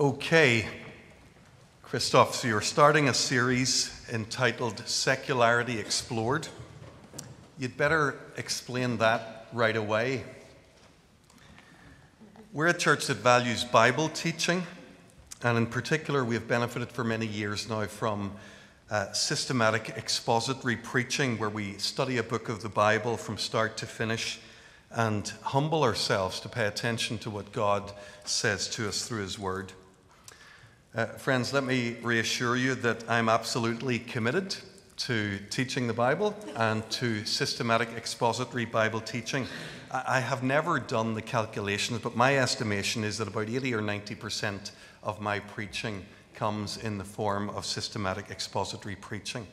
Okay, Christoph, so you're starting a series entitled Secularity Explored. You'd better explain that right away. We're a church that values Bible teaching, and in particular, we have benefited for many years now from uh, systematic expository preaching, where we study a book of the Bible from start to finish and humble ourselves to pay attention to what God says to us through His Word. Uh, friends, let me reassure you that I'm absolutely committed to teaching the Bible and to systematic expository Bible teaching. I, have never done the calculations, but my estimation is that about 80 or 90% of my preaching comes in the form of systematic expository preaching.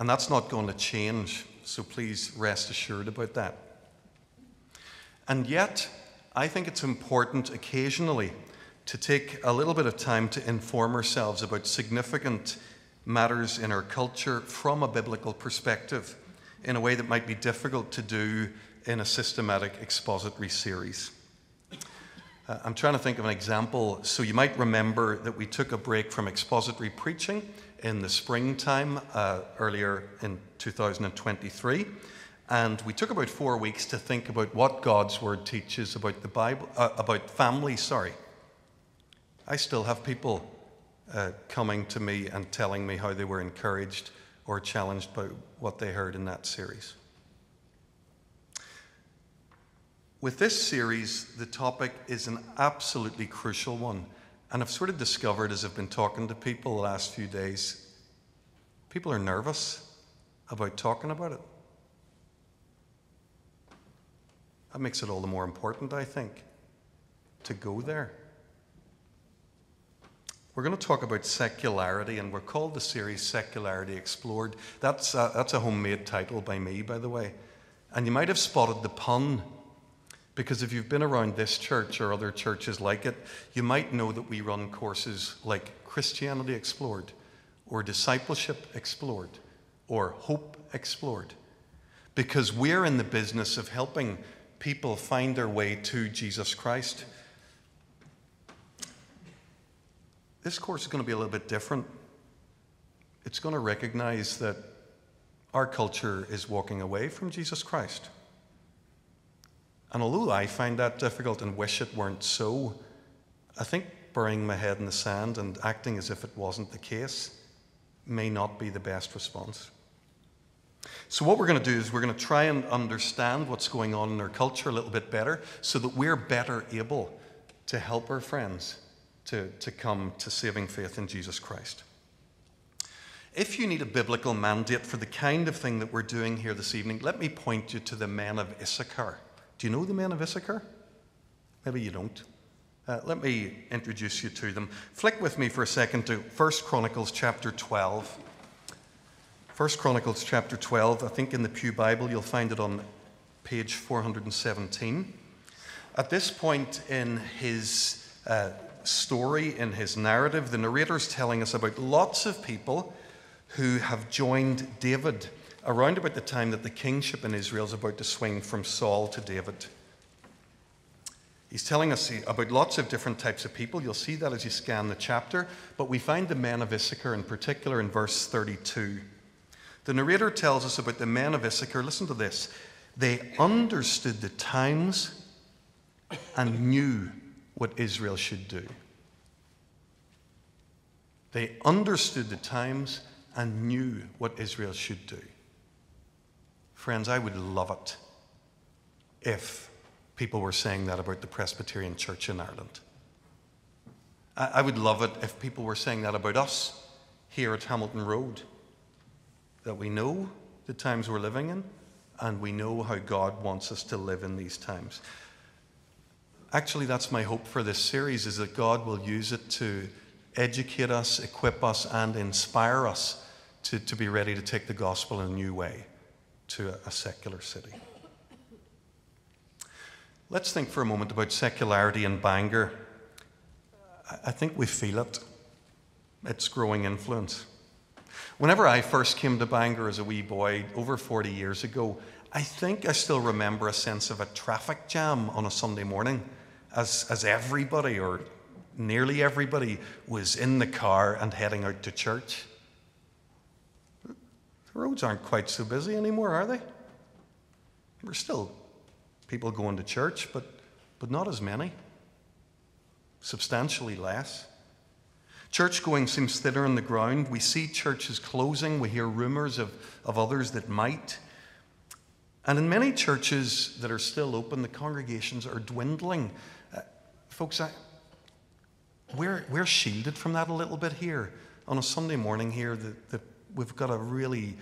And that's not going to change, so please rest assured about that. And yet, I think it's important occasionally to take a little bit of time to inform ourselves about significant matters in our culture from a biblical perspective in a way that might be difficult to do in a systematic expository series. Uh, I'm trying to think of an example. So, you might remember that we took a break from expository preaching in the springtime uh, earlier in 2023. And we took about four weeks to think about what God's Word teaches about the Bible, uh, about family, sorry. I still have people uh, coming to me and telling me how they were encouraged or challenged by what they heard in that series. With this series, the topic is an absolutely crucial one. And I've sort of discovered as I've been talking to people the last few days, people are nervous about talking about it. That makes it all the more important, I think, to go there. We're going to talk about secularity, and we're called the series Secularity Explored. That's a, that's a homemade title by me, by the way. And you might have spotted the pun, because if you've been around this church or other churches like it, you might know that we run courses like Christianity Explored, or Discipleship Explored, or Hope Explored, because we're in the business of helping people find their way to Jesus Christ. This course is going to be a little bit different. It's going to recognize that our culture is walking away from Jesus Christ. And although I find that difficult and wish it weren't so, I think burying my head in the sand and acting as if it wasn't the case may not be the best response. So, what we're going to do is we're going to try and understand what's going on in our culture a little bit better so that we're better able to help our friends to, to come to saving faith in Jesus Christ. If you need a biblical mandate for the kind of thing that we're doing here this evening, let me point you to the men of Issachar. Do you know the men of Issachar? Maybe you don't. Uh, let me introduce you to them. Flick with me for a second to 1 Chronicles chapter 12. 1 Chronicles chapter 12, I think in the Pew Bible you'll find it on page 417. At this point in his uh, story, in his narrative, the narrator is telling us about lots of people who have joined David around about the time that the kingship in Israel is about to swing from Saul to David. He's telling us about lots of different types of people. You'll see that as you scan the chapter. But we find the men of Issachar in particular in verse 32. The narrator tells us about the men of Issachar. Listen to this. They understood the times and knew what Israel should do. They understood the times and knew what Israel should do. Friends, I would love it if people were saying that about the Presbyterian Church in Ireland. I would love it if people were saying that about us here at Hamilton Road. That we know the times we're living in and we know how God wants us to live in these times. Actually, that's my hope for this series is that God will use it to educate us, equip us, and inspire us to, to be ready to take the gospel in a new way to a, secular city. Let's think for a moment about secularity in Bangor. I think we feel it, its growing influence. Whenever I first came to Bangor as a wee boy, over 40 years ago, I think I still remember a sense of a traffic jam on a Sunday morning as, as everybody, or nearly everybody was in the car and heading out to church. The roads aren't quite so busy anymore, are they? We're still people going to church, but, but not as many, substantially less. Church going seems thinner on the ground. We see churches closing. We hear rumors of, of others that might. And in many churches that are still open, the congregations are dwindling. Folks, I, we're, we're shielded from that a little bit here. On a Sunday morning here, that, that we've got a really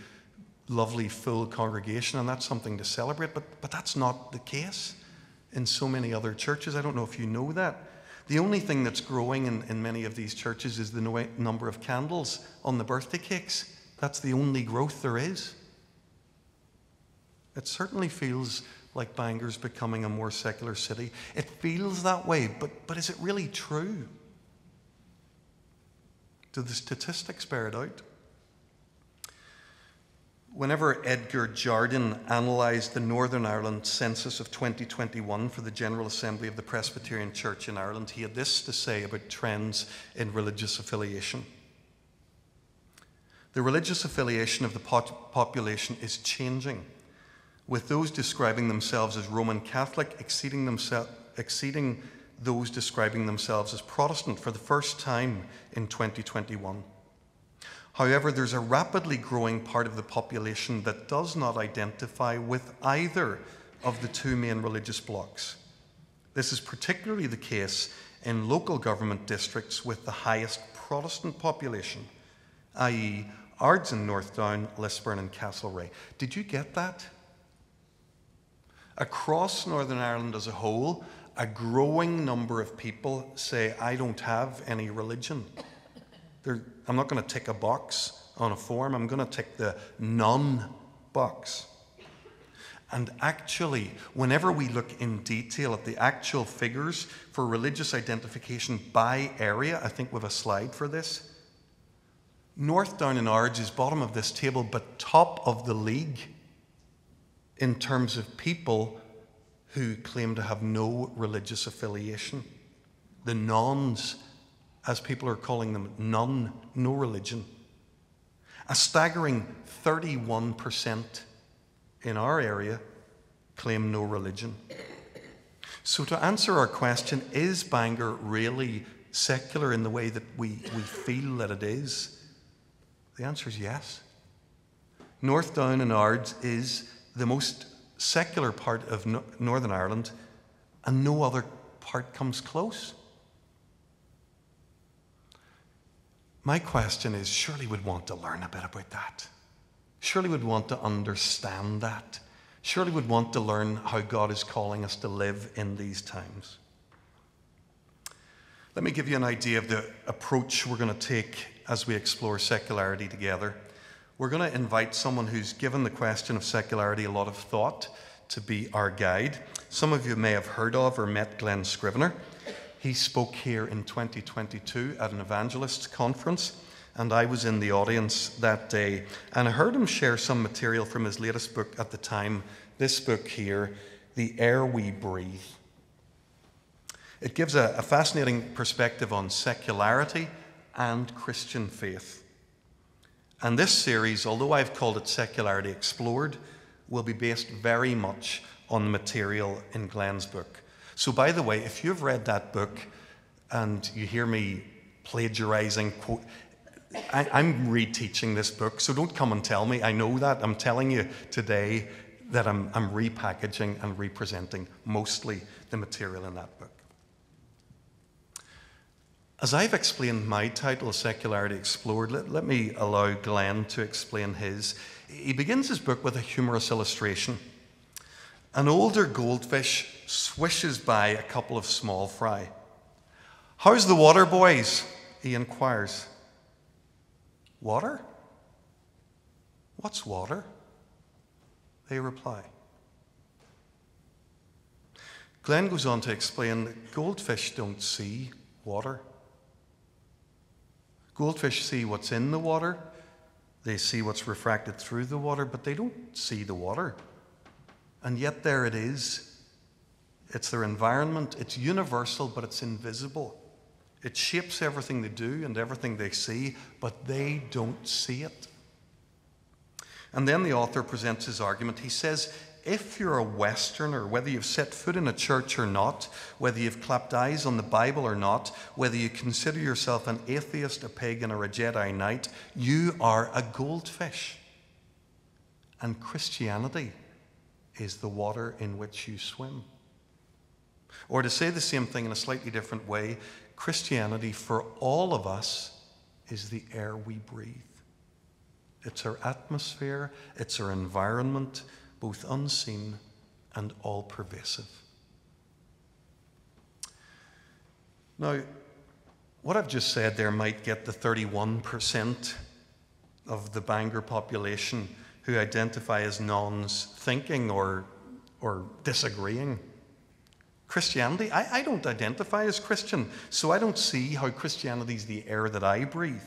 lovely full congregation, and that's something to celebrate, but, but that's not the case in so many other churches. I don't know if you know that. The only thing that's growing in, in many of these churches is the no, number of candles on the birthday cakes. That's the only growth there is. It certainly feels like Bangor's becoming a more secular city. It feels that way, but, but is it really true? Do the statistics bear it out? Whenever Edgar Jardine analysed the Northern Ireland census of 2021 for the General Assembly of the Presbyterian Church in Ireland, he had this to say about trends in religious affiliation. The religious affiliation of the population is changing, with those describing themselves as Roman Catholic exceeding, exceeding those describing themselves as Protestant for the first time in 2021. However, there's a rapidly growing part of the population that does not identify with either of the two main religious blocs. This is particularly the case in local government districts with the highest Protestant population, i.e., Ards and, North Down, Lisburn, and Castlereagh. Did you get that? Across Northern Ireland as a whole, a growing number of people say, I don't have any religion. They're, I'm not going to tick a box on a form, I'm going to tick the none box. And actually, whenever we look in detail at the actual figures for religious identification by area, I think we have a slide for this. North Down and Ards is bottom of this table, but top of the league in terms of people who claim to have no religious affiliation. The nones, as people are calling them, none, no religion. A staggering 31% in our area claim no religion. So, to answer our question, is Bangor really secular in the way that we, we feel that it is? The answer is yes. North Down and Ards is the most secular part of no- Northern Ireland, and no other part comes close. My question is surely we'd want to learn a bit about that. Surely we'd want to understand that. Surely we'd want to learn how God is calling us to live in these times. Let me give you an idea of the approach we're going to take as we explore secularity together. We're going to invite someone who's given the question of secularity a lot of thought to be our guide. Some of you may have heard of or met Glen Scrivener. He spoke here in 2022 at an evangelists conference, and I was in the audience that day. And I heard him share some material from his latest book at the time, this book here, The Air We Breathe. It gives a, a fascinating perspective on secularity and Christian faith. And this series, although I've called it Secularity Explored, will be based very much on the material in Glen's book. So, by the way, if you've read that book and you hear me plagiarizing, quote, I, am reteaching this book, so don't come and tell me. I know that. I'm telling you today that I'm, I'm repackaging and representing mostly the material in that book. As I've explained my title, Secularity Explored, let, let me allow Glen to explain his. He begins his book with a humorous illustration. An older goldfish swishes by a couple of small fry. How's the water, boys? he inquires. Water? What's water? They reply. Glen goes on to explain that goldfish don't see water. Goldfish see what's in the water, they see what's refracted through the water, but they don't see the water. And yet, there it is. It's their environment, it's universal, but it's invisible. It shapes everything they do and everything they see, but they don't see it. And then the author presents his argument. He says, if you're a Westerner, whether you've set foot in a church or not, whether you've clapped eyes on the Bible or not, whether you consider yourself an atheist, a pagan, or a Jedi Knight, you are a goldfish. And Christianity is the water in which you swim. Or to say the same thing in a slightly different way, Christianity for all of us is the air we breathe. It's our atmosphere, it's our environment, both unseen and all pervasive. Now, what I've just said there might get the 31% of the Bangor population who identify as nones thinking or, or disagreeing. Christianity, I, I don't identify as Christian, so I don't see how Christianity is the air that I breathe.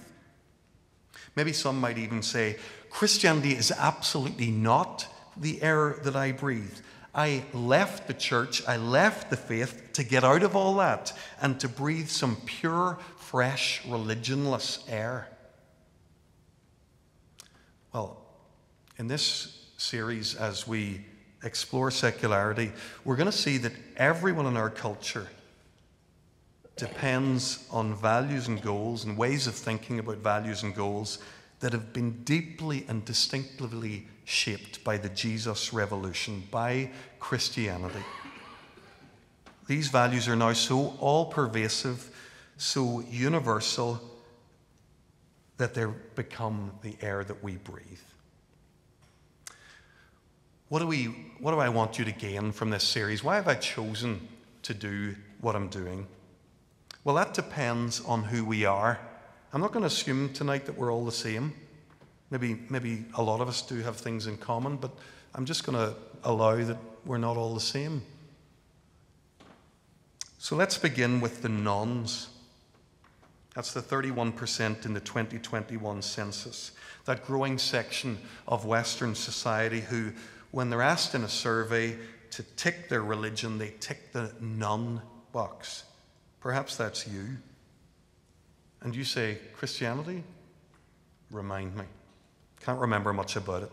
Maybe some might even say Christianity is absolutely not the air that I breathe. I left the church, I left the faith to get out of all that and to breathe some pure, fresh, religionless air. Well, in this series, as we explore secularity, we're going to see that everyone in our culture depends on values and goals and ways of thinking about values and goals that have been deeply and distinctively shaped by the Jesus revolution, by Christianity. These values are now so all pervasive, so universal, that they become the air that we breathe. What do, we, what do I want you to gain from this series? Why have I chosen to do what I'm doing? Well, that depends on who we are. I'm not going to assume tonight that we're all the same. Maybe, maybe a lot of us do have things in common, but I'm just going to allow that we're not all the same. So let's begin with the nones. That's the 31% in the 2021 census, that growing section of Western society who when they're asked in a survey to tick their religion, they tick the none box. Perhaps that's you. And you say, Christianity? Remind me. Can't remember much about it.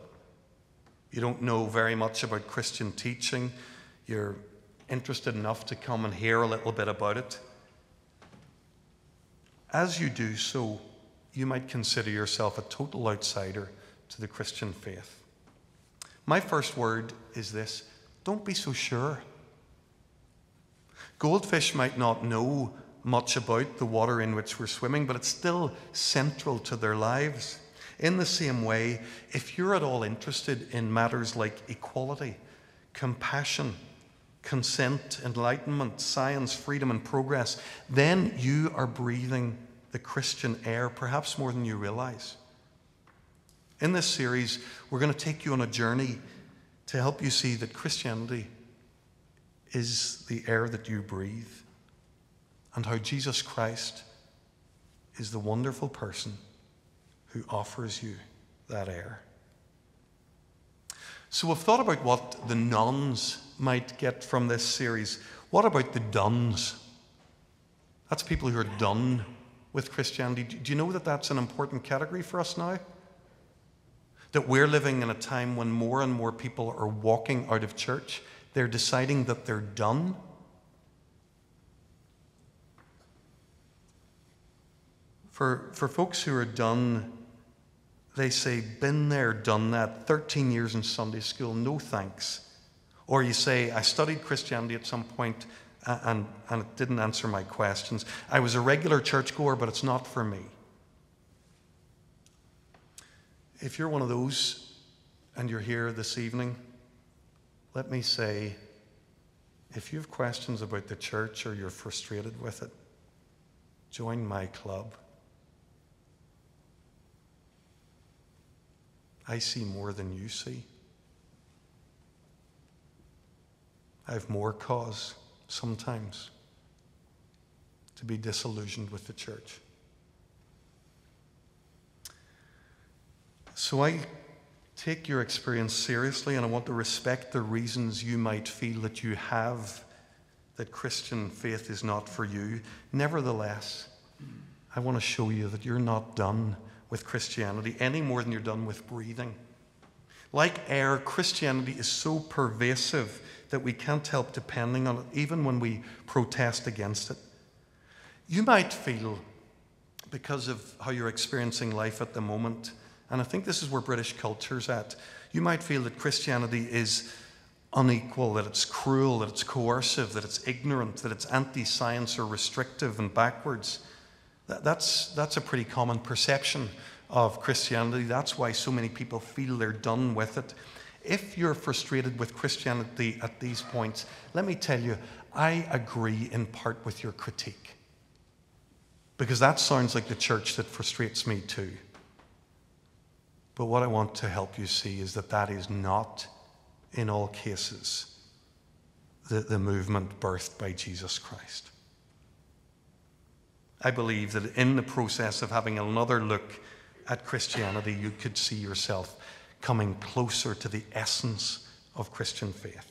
You don't know very much about Christian teaching. You're interested enough to come and hear a little bit about it. As you do so, you might consider yourself a total outsider to the Christian faith. My first word is this don't be so sure. Goldfish might not know much about the water in which we're swimming, but it's still central to their lives. In the same way, if you're at all interested in matters like equality, compassion, consent, enlightenment, science, freedom, and progress, then you are breathing the Christian air, perhaps more than you realize. In this series, we're going to take you on a journey to help you see that Christianity is the air that you breathe and how Jesus Christ is the wonderful person who offers you that air. So we've thought about what the nones might get from this series. What about the duns? That's people who are done with Christianity. Do you know that that's an important category for us now? That we're living in a time when more and more people are walking out of church. They're deciding that they're done. For, for folks who are done, they say, been there, done that, 13 years in Sunday school, no thanks. Or you say, I studied Christianity at some point and, and it didn't answer my questions. I was a regular churchgoer, but it's not for me. If you're one of those and you're here this evening, let me say if you have questions about the church or you're frustrated with it, join my club. I see more than you see. I have more cause sometimes to be disillusioned with the church. So I take your experience seriously and I want to respect the reasons you might feel that you have that Christian faith is not for you. Nevertheless, I want to show you that you're not done with Christianity any more than you're done with breathing. Like air, Christianity is so pervasive that we can't help depending on it, even when we protest against it. You might feel, because of how you're experiencing life at the moment, and I think this is where British culture's at, you might feel that Christianity is unequal, that it's cruel, that it's coercive, that it's ignorant, that it's anti science or restrictive and backwards. That, that's, that's a pretty common perception of Christianity. That's why so many people feel they're done with it. If you're frustrated with Christianity at these points, let me tell you, I agree in part with your critique. Because that sounds like the church that frustrates me too. But what I want to help you see is that that is not, in all cases, the, the movement birthed by Jesus Christ. I believe that in the process of having another look at Christianity, you could see yourself coming closer to the essence of Christian faith.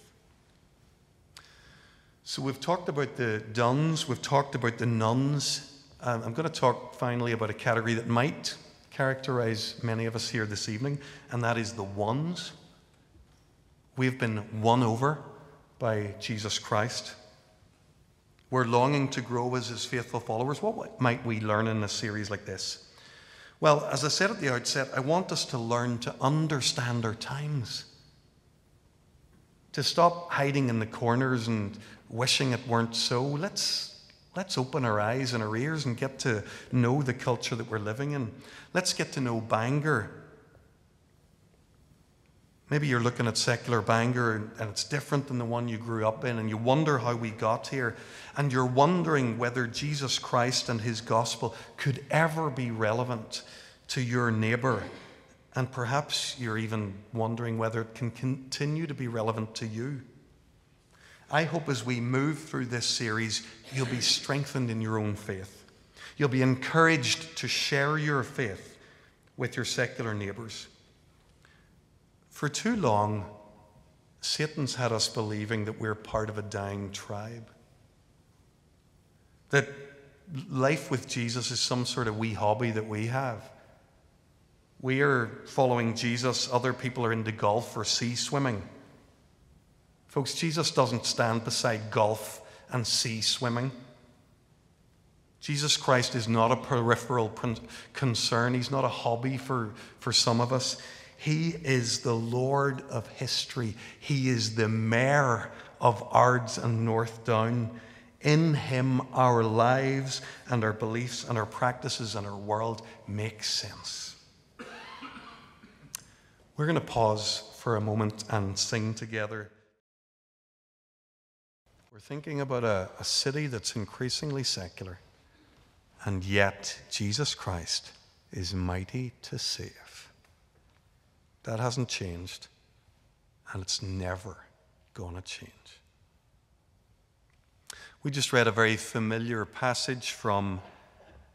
So, we've talked about the duns, we've talked about the nones. Um, I'm going to talk finally about a category that might characterize many of us here this evening, and that is the ones. We've been won over by Jesus Christ. We're longing to grow as his faithful followers. What might we learn in a series like this? Well, as I said at the outset, I want us to learn to understand our times. To stop hiding in the corners and wishing it weren't so. Let's, let's open our eyes and our ears and get to know the culture that we're living in. Let's get to know Bangor. Maybe you're looking at secular Bangor and it's different than the one you grew up in, and you wonder how we got here. And you're wondering whether Jesus Christ and his gospel could ever be relevant to your neighbor. And perhaps you're even wondering whether it can continue to be relevant to you. I hope as we move through this series, you'll be strengthened in your own faith. You'll be encouraged to share your faith with your secular neighbors. For too long, Satan's had us believing that we're part of a dying tribe. That life with Jesus is some sort of wee hobby that we have. We are following Jesus, other people are into golf or sea swimming. Folks, Jesus doesn't stand beside golf and sea swimming. Jesus Christ is not a peripheral concern. He's not a hobby for, for some of us. He is the Lord of history. He is the mayor of Ards and North Down. In Him, our lives and our beliefs and our practices and our world make sense. We're going to pause for a moment and sing together. We're thinking about a, a city that's increasingly secular, and yet Jesus Christ is mighty to save. That hasn't changed, and it's never going to change. We just read a very familiar passage from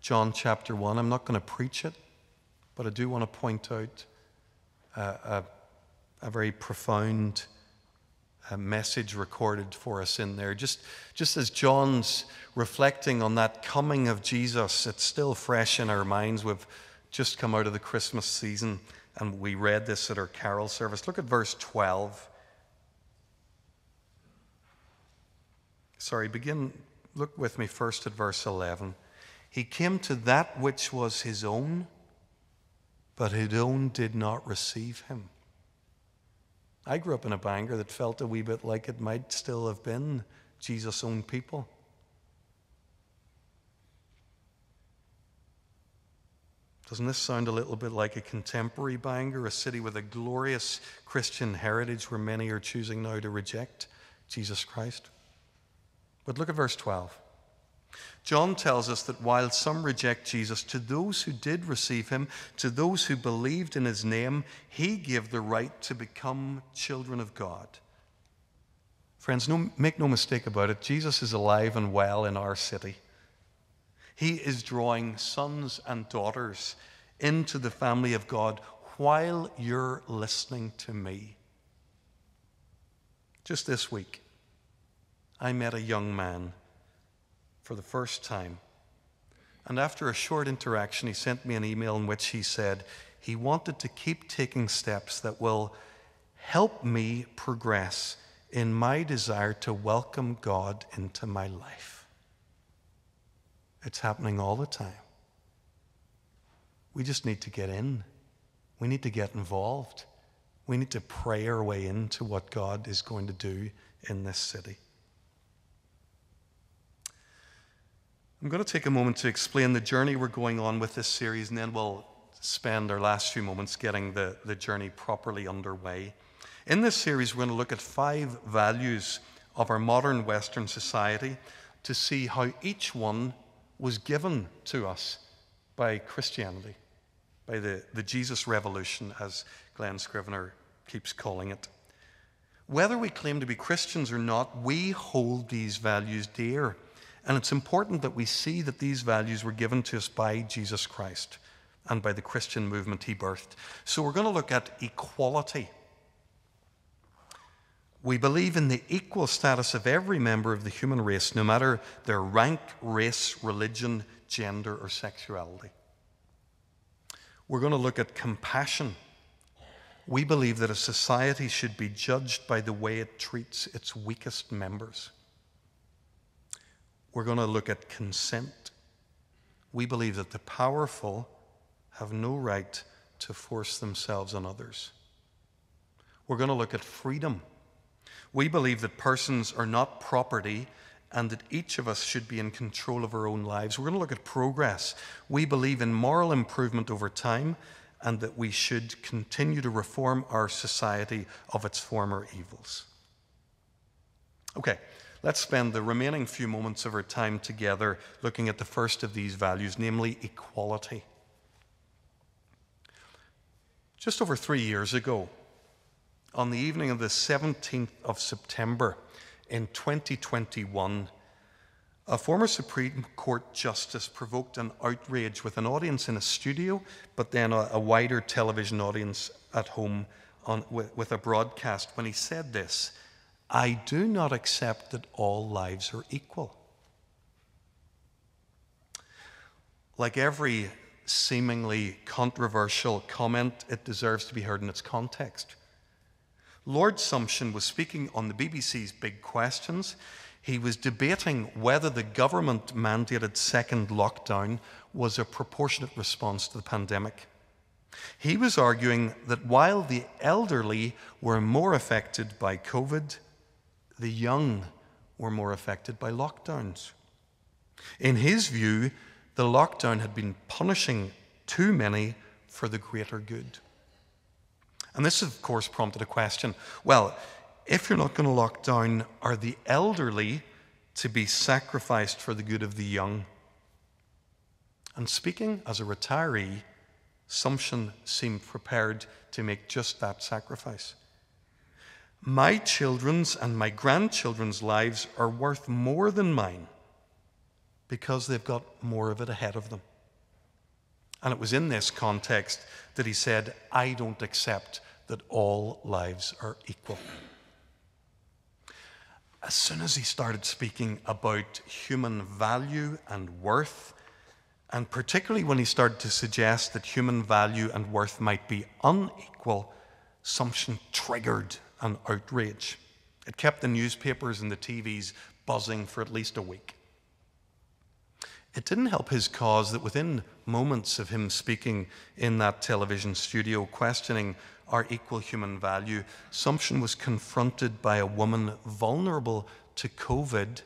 John chapter 1. I'm not going to preach it, but I do want to point out a, a, a very profound uh, message recorded for us in there. Just, just as John's reflecting on that coming of Jesus, it's still fresh in our minds. We've just come out of the Christmas season. And we read this at our carol service. Look at verse 12. Sorry, begin, look with me first at verse 11. He came to that which was his own, but his own did not receive him. I grew up in a Bangor that felt a wee bit like it might still have been Jesus' own people. Doesn't this sound a little bit like a contemporary Bangor, a city with a glorious Christian heritage where many are choosing now to reject Jesus Christ? But look at verse 12. John tells us that while some reject Jesus, to those who did receive him, to those who believed in his name, he gave the right to become children of God. Friends, no, make no mistake about it, Jesus is alive and well in our city. He is drawing sons and daughters into the family of God while you're listening to me. Just this week, I met a young man for the first time And after a short interaction, he sent me an email in which he said he wanted to keep taking steps that will help me progress in my desire to welcome God into my life. It's happening all the time. We just need to get in. We need to get involved. We need to pray our way into what God is going to do in this city. I'm going to take a moment to explain the journey we're going on with this series, and then we'll spend our last few moments getting the, the journey properly underway. In this series, we're going to look at five values of our modern Western society to see how each one was given to us by Christianity, by the, the Jesus Revolution, as Glen Scrivener keeps calling it. Whether we claim to be Christians or not, we hold these values dear. And it's important that we see that these values were given to us by Jesus Christ and by the Christian movement he birthed. So we're going to look at equality. We believe in the equal status of every member of the human race, no matter their rank, race, religion, gender, or sexuality. We're going to look at compassion. We believe that a society should be judged by the way it treats its weakest members. We're going to look at consent. We believe that the powerful have no right to force themselves on others. We're going to look at freedom. We believe that persons are not property and that each of us should be in control of our own lives. We're going to look at progress. We believe in moral improvement over time and that we should continue to reform our society of its former evils. Okay, Let's spend the remaining few moments of our time together looking at the first of these values, namely equality. Just over three years ago, on the evening of the 17th of September in 2021, a former Supreme Court justice provoked an outrage with an audience in a studio, but then a, a wider television audience at home on, with, with a broadcast when he said this I do not accept that all lives are equal. Like every seemingly controversial comment, it deserves to be heard in its context. Lord Sumption was speaking on the BBC's Big Questions. He was debating whether the government mandated second lockdown was a proportionate response to the pandemic. He was arguing that while the elderly were more affected by COVID, the young were more affected by lockdowns. In his view, the lockdown had been punishing too many for the greater good. And this, of course, prompted a question well, if you're not going to lock down, are the elderly to be sacrificed for the good of the young? And speaking as a retiree, Sumption seemed prepared to make just that sacrifice. My children's and my grandchildren's lives are worth more than mine because they've got more of it ahead of them. And it was in this context that he said, I don't accept that all lives are equal. As soon as he started speaking about human value and worth, and particularly when he started to suggest that human value and worth might be unequal, something triggered an outrage. It kept the newspapers and the TVs buzzing for at least a week. It didn't help his cause that within moments of him speaking in that television studio, questioning our equal human value, Sumption was confronted by a woman vulnerable to COVID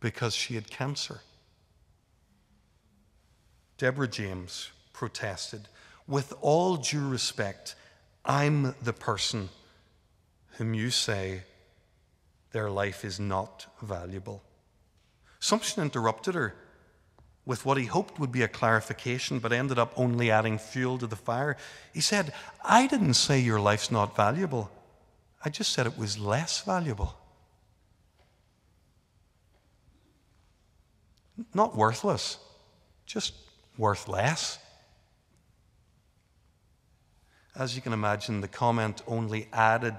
because she had cancer. Deborah James protested, With all due respect, I'm the person whom you say their life is not valuable. Sumption interrupted her with what he hoped would be a clarification, but ended up only adding fuel to the fire. He said, I didn't say your life's not valuable. I just said it was less valuable. Not worthless, just worth less. As you can imagine, the comment only added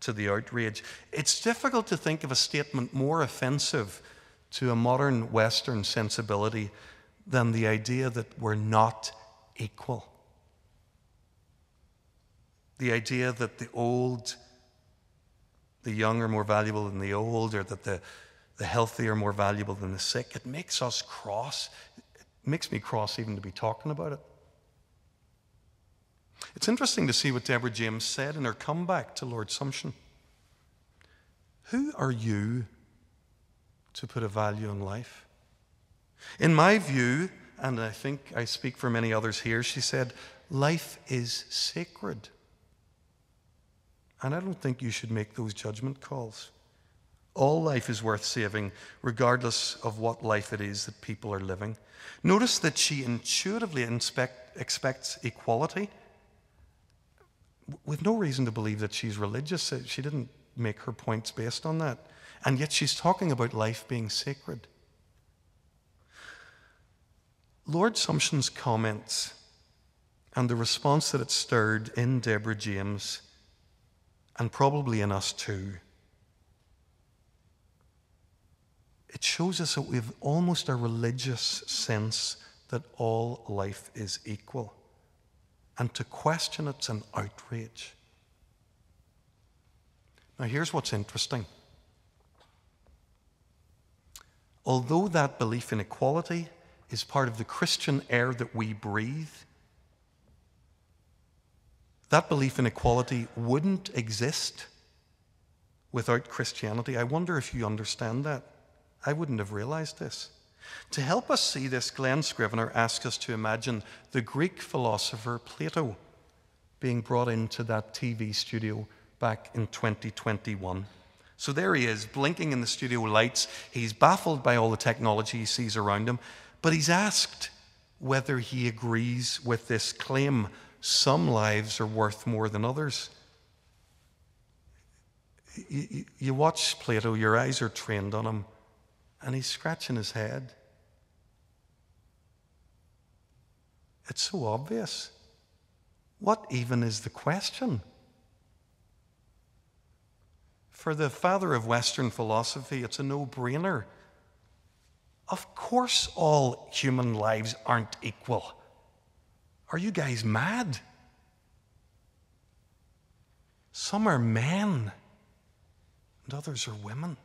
to the outrage. It's difficult to think of a statement more offensive to a modern Western sensibility than the idea that we're not equal. The idea that the old, the young are more valuable than the old, or that the, the healthy are more valuable than the sick, it makes us cross. It makes me cross even to be talking about it. It's interesting to see what Deborah James said in her comeback to Lord Sumption. Who are you to put a value on life? In my view, and I think I speak for many others here, she said, life is sacred. And I don't think you should make those judgment calls. All life is worth saving, regardless of what life it is that people are living. Notice that she intuitively inspect, expects equality. We've no reason to believe that she's religious. She didn't make her points based on that. And yet she's talking about life being sacred. Lord Sumption's comments and the response that it stirred in Deborah James, and probably in us too, it shows us that we have almost a religious sense that all life is equal. And to question it's an outrage. Now, here's what's interesting. Although that belief in equality is part of the Christian air that we breathe, that belief in equality wouldn't exist without Christianity. I wonder if you understand that. I wouldn't have realized this. To help us see this, Glen Scrivener asks us to imagine the Greek philosopher Plato being brought into that TV studio back in 2021. So there he is, blinking in the studio lights. He's baffled by all the technology he sees around him, but he's asked whether he agrees with this claim some lives are worth more than others. You, you, watch Plato, your eyes are trained on him, and he's scratching his head. It's so obvious. What even is the question? For the father of Western philosophy, it's a no brainer. Of course, all human lives aren't equal. Are you guys mad? Some are men, and others are women.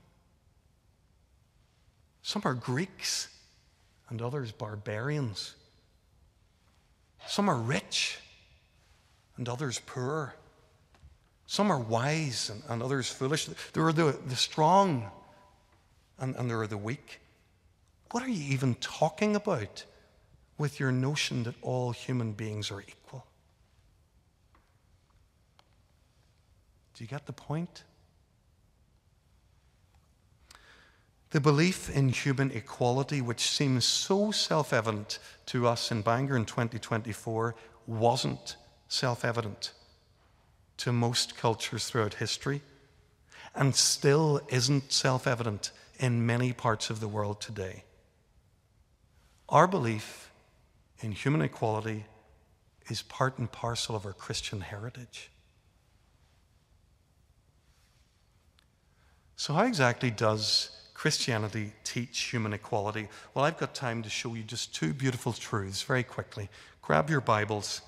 Some are Greeks, and others barbarians. Some are rich, and others poor. Some are wise and, and others foolish. There are the, the strong and, and there are the weak. What are you even talking about with your notion that all human beings are equal? Do you get the point? The belief in human equality, which seems so self evident to us in Bangor in 2024, wasn't self evident to most cultures throughout history and still isn't self evident in many parts of the world today. Our belief in human equality is part and parcel of our Christian heritage. So, how exactly does Christianity teach human equality? Well, I've got time to show you just two beautiful truths very quickly. Grab your Bibles.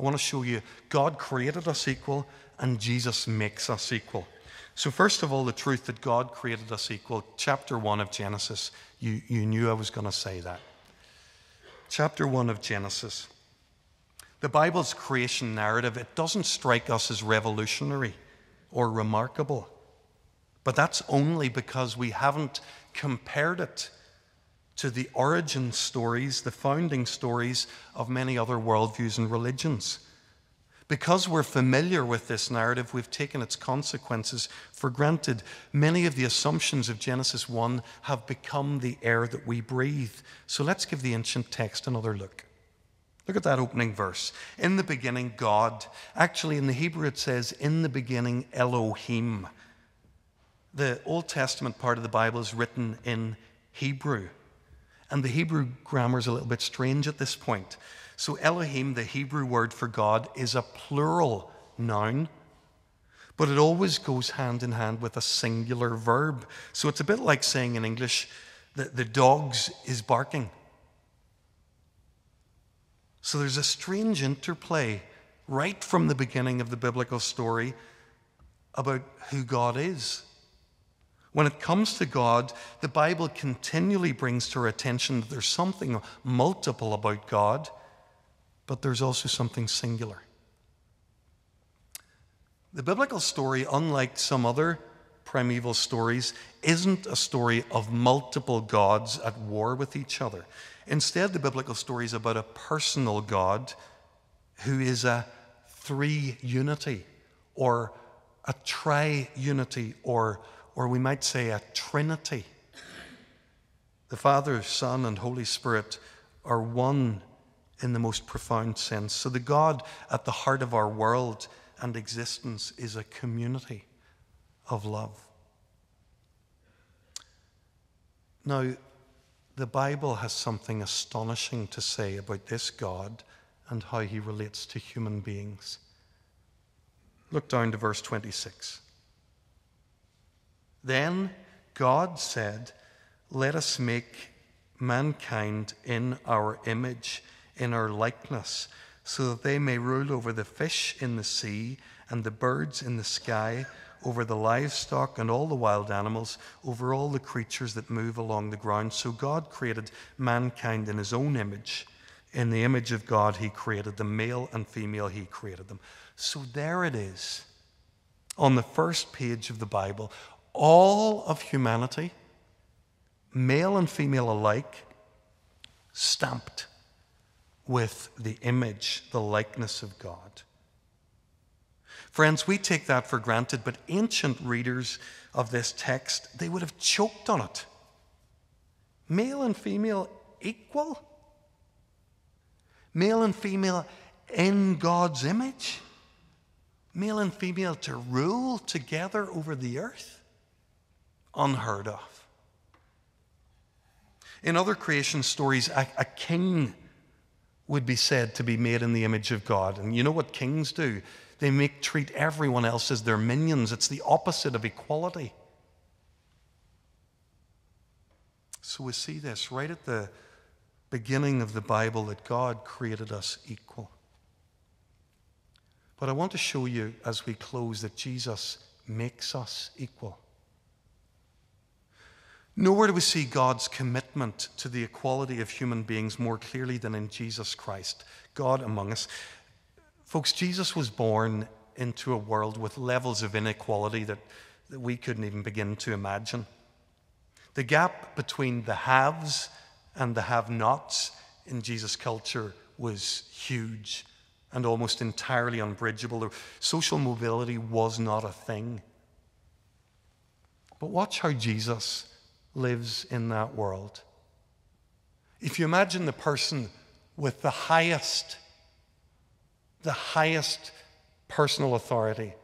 I want to show you God created us equal and Jesus makes us equal. So, first of all, the truth that God created us equal, chapter 1 of Genesis. You, you knew I was going to say that. Chapter 1 of Genesis. The Bible's creation narrative, it doesn't strike us as revolutionary or remarkable. But that's only because we haven't compared it to the origin stories, the founding stories of many other worldviews and religions. Because we're familiar with this narrative, we've taken its consequences for granted. Many of the assumptions of Genesis 1 have become the air that we breathe. So let's give the ancient text another look. Look at that opening verse. In the beginning, God. Actually, in the Hebrew, it says, In the beginning, Elohim. The Old Testament part of the Bible is written in Hebrew. And the Hebrew grammar is a little bit strange at this point. So, Elohim, the Hebrew word for God, is a plural noun, but it always goes hand in hand with a singular verb. So, it's a bit like saying in English that the dogs is barking. So there's a strange interplay right from the beginning of the biblical story about who God is. When it comes to God, the Bible continually brings to our attention that there's something multiple about God, but there's also something singular. The biblical story, unlike some other primeval stories, isn't a story of multiple gods at war with each other. Instead, the biblical story is about a personal God who is a three unity or a tri-unity or, or we might say a trinity. The Father, Son, and Holy Spirit are one in the most profound sense. So the God at the heart of our world and existence is a community of love. Now, the Bible has something astonishing to say about this God and how he relates to human beings. Look down to verse 26. Then God said, Let us make mankind in our image, in our likeness, so that they may rule over the fish in the sea and the birds in the sky, over the livestock and all the wild animals, over all the creatures that move along the ground. So God created mankind in his own image. In the image of God, he created them, male and female, he created them. So there it is on the first page of the Bible. All of humanity, male and female alike, stamped with the image, the likeness of God. Friends, we take that for granted, but ancient readers of this text, they would have choked on it. Male and female equal? Male and female in God's image? Male and female to rule together over the earth? Unheard of. In other creation stories, a, a king would be said to be made in the image of God. And you know what kings do? They make treat everyone else as their minions. It's the opposite of equality. So we see this right at the beginning of the Bible that God created us equal. But I want to show you as we close that Jesus makes us equal. Nowhere do we see God's commitment to the equality of human beings more clearly than in Jesus Christ, God among us. Folks, Jesus was born into a world with levels of inequality that, that we couldn't even begin to imagine. The gap between the haves and the have nots in Jesus' culture was huge and almost entirely unbridgeable. Social mobility was not a thing. But watch how Jesus lives in that world. If you imagine the person with the highest the highest personal authority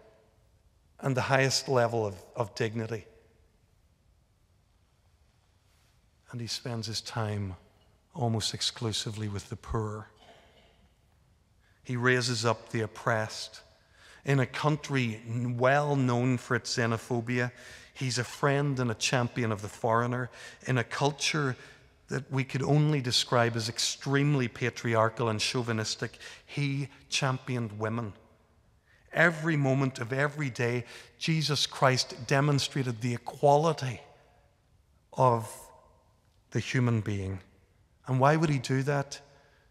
and the highest level of, of dignity. And he spends his time almost exclusively with the poor. He raises up the oppressed. In a country well known for its xenophobia, he's a friend and a champion of the foreigner. In a culture that we could only describe as extremely patriarchal and chauvinistic, he championed women. Every moment of every day, Jesus Christ demonstrated the equality of the human being. And why would he do that?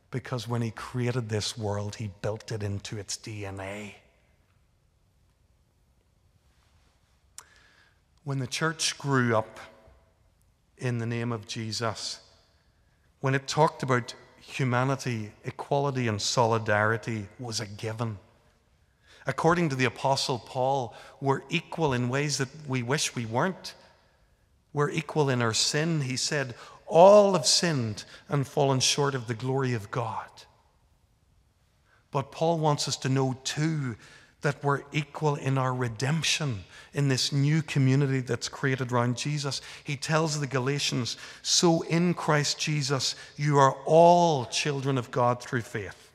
Because when he created this world, he built it into its DNA. When the church grew up in the name of Jesus, when it talked about humanity, equality, and solidarity was a given. According to the Apostle Paul, we're equal in ways that we wish we weren't. We're equal in our sin. He said, All have sinned and fallen short of the glory of God. But Paul wants us to know, too, that we're equal in our redemption in this new community that's created around Jesus. He tells the Galatians, So in Christ Jesus, you are all children of God through faith.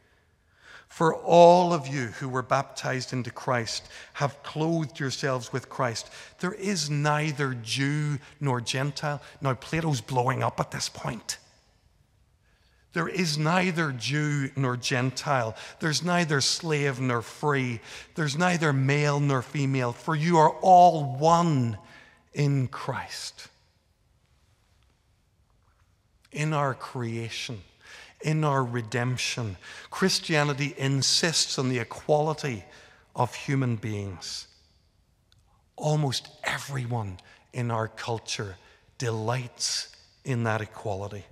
For all of you who were baptized into Christ have clothed yourselves with Christ. There is neither Jew nor Gentile. Now, Plato's blowing up at this point. There is neither Jew nor Gentile. There's neither slave nor free. There's neither male nor female, for you are all one in Christ. In our creation, in our redemption, Christianity insists on the equality of human beings. Almost everyone in our culture delights in that equality.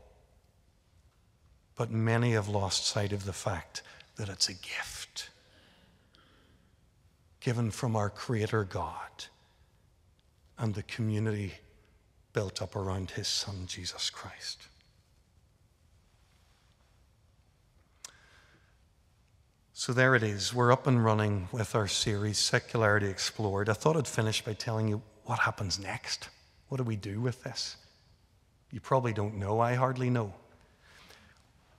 But many have lost sight of the fact that it's a gift given from our Creator God and the community built up around His Son, Jesus Christ. So there it is. We're up and running with our series, Secularity Explored. I thought I'd finish by telling you what happens next. What do we do with this? You probably don't know. I hardly know.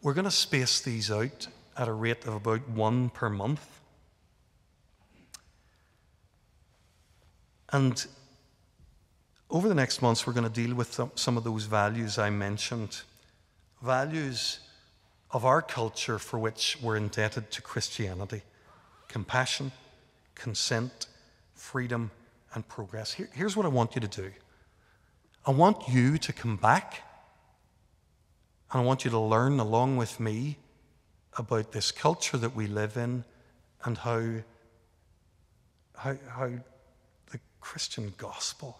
We're going to space these out at a rate of about one per month. And over the next months, we're going to deal with some of those values I mentioned. Values of our culture for which we're indebted to Christianity compassion, consent, freedom, and progress. Here, here's what I want you to do I want you to come back and I want you to learn along with me about this culture that we live in and how, how, how the Christian gospel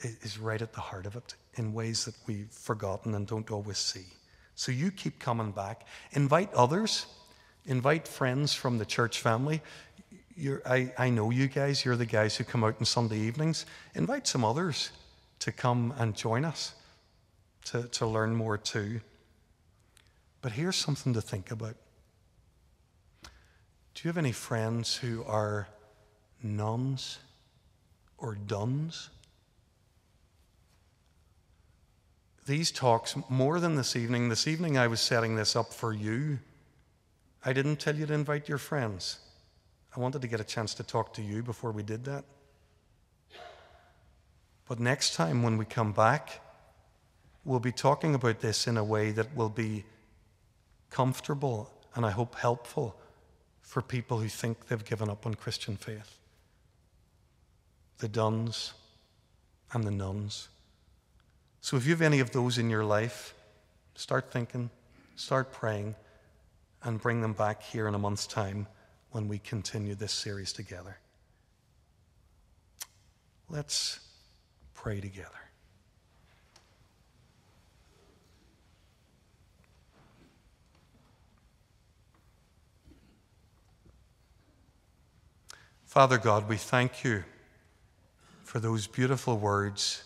is right at the heart of it in ways that we've forgotten and don't always see. So you keep coming back. Invite others, invite friends from the church family. I, I know you guys, you're the guys who come out on Sunday evenings. Invite some others to come and join us to, to learn more too. But here's something to think about. Do you have any friends who are nones or dones? These talks, more than this evening, this evening I was setting this up for you. I didn't tell you to invite your friends. I wanted to get a chance to talk to you before we did that. But next time when we come back, we'll be talking about this in a way that will be comfortable and I hope helpful for people who think they've given up on Christian faith. The dones and the nones. So if you have any of those in your life, start thinking, start praying, and bring them back here in a month's time when we continue this series together. Let's pray together. Father God, we thank you for those beautiful words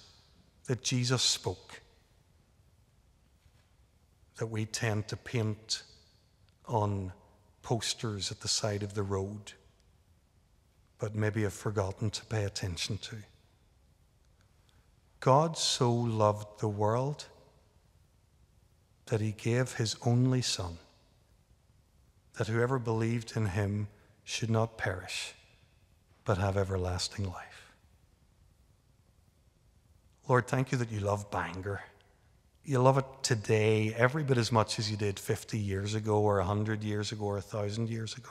that Jesus spoke that we tend to paint on posters at the side of the road, but maybe have forgotten to pay attention to. God so loved the world that he gave his only Son, that whoever believed in him should not perish but have everlasting life. Lord, thank you that you love Bangor. You love it today every bit as much as you did 50 years ago, or 100 years ago, or 1,000 years ago.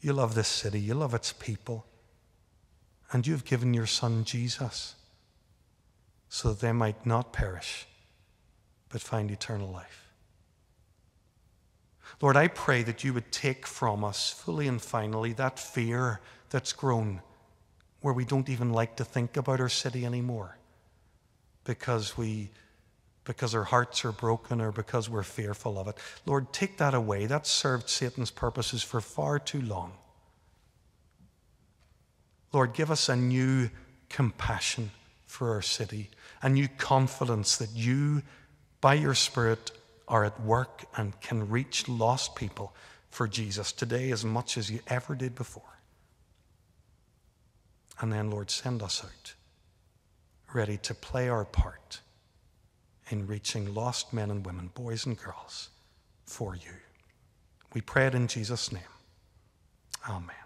You love this city, you love its people, and you've given your Son Jesus so that they might not perish, but find eternal life. Lord, I pray that you would take from us fully and finally that fear that's grown where we don't even like to think about our city anymore because we because our hearts are broken or because we're fearful of it. Lord, take that away. That served Satan's purposes for far too long. Lord, give us a new compassion for our city, a new confidence that you, by your Spirit, are at work and can reach lost people for Jesus today as much as you ever did before. And then, Lord, send us out ready to play our part in reaching lost men and women, boys and girls, for you. We pray it in Jesus' name. Amen.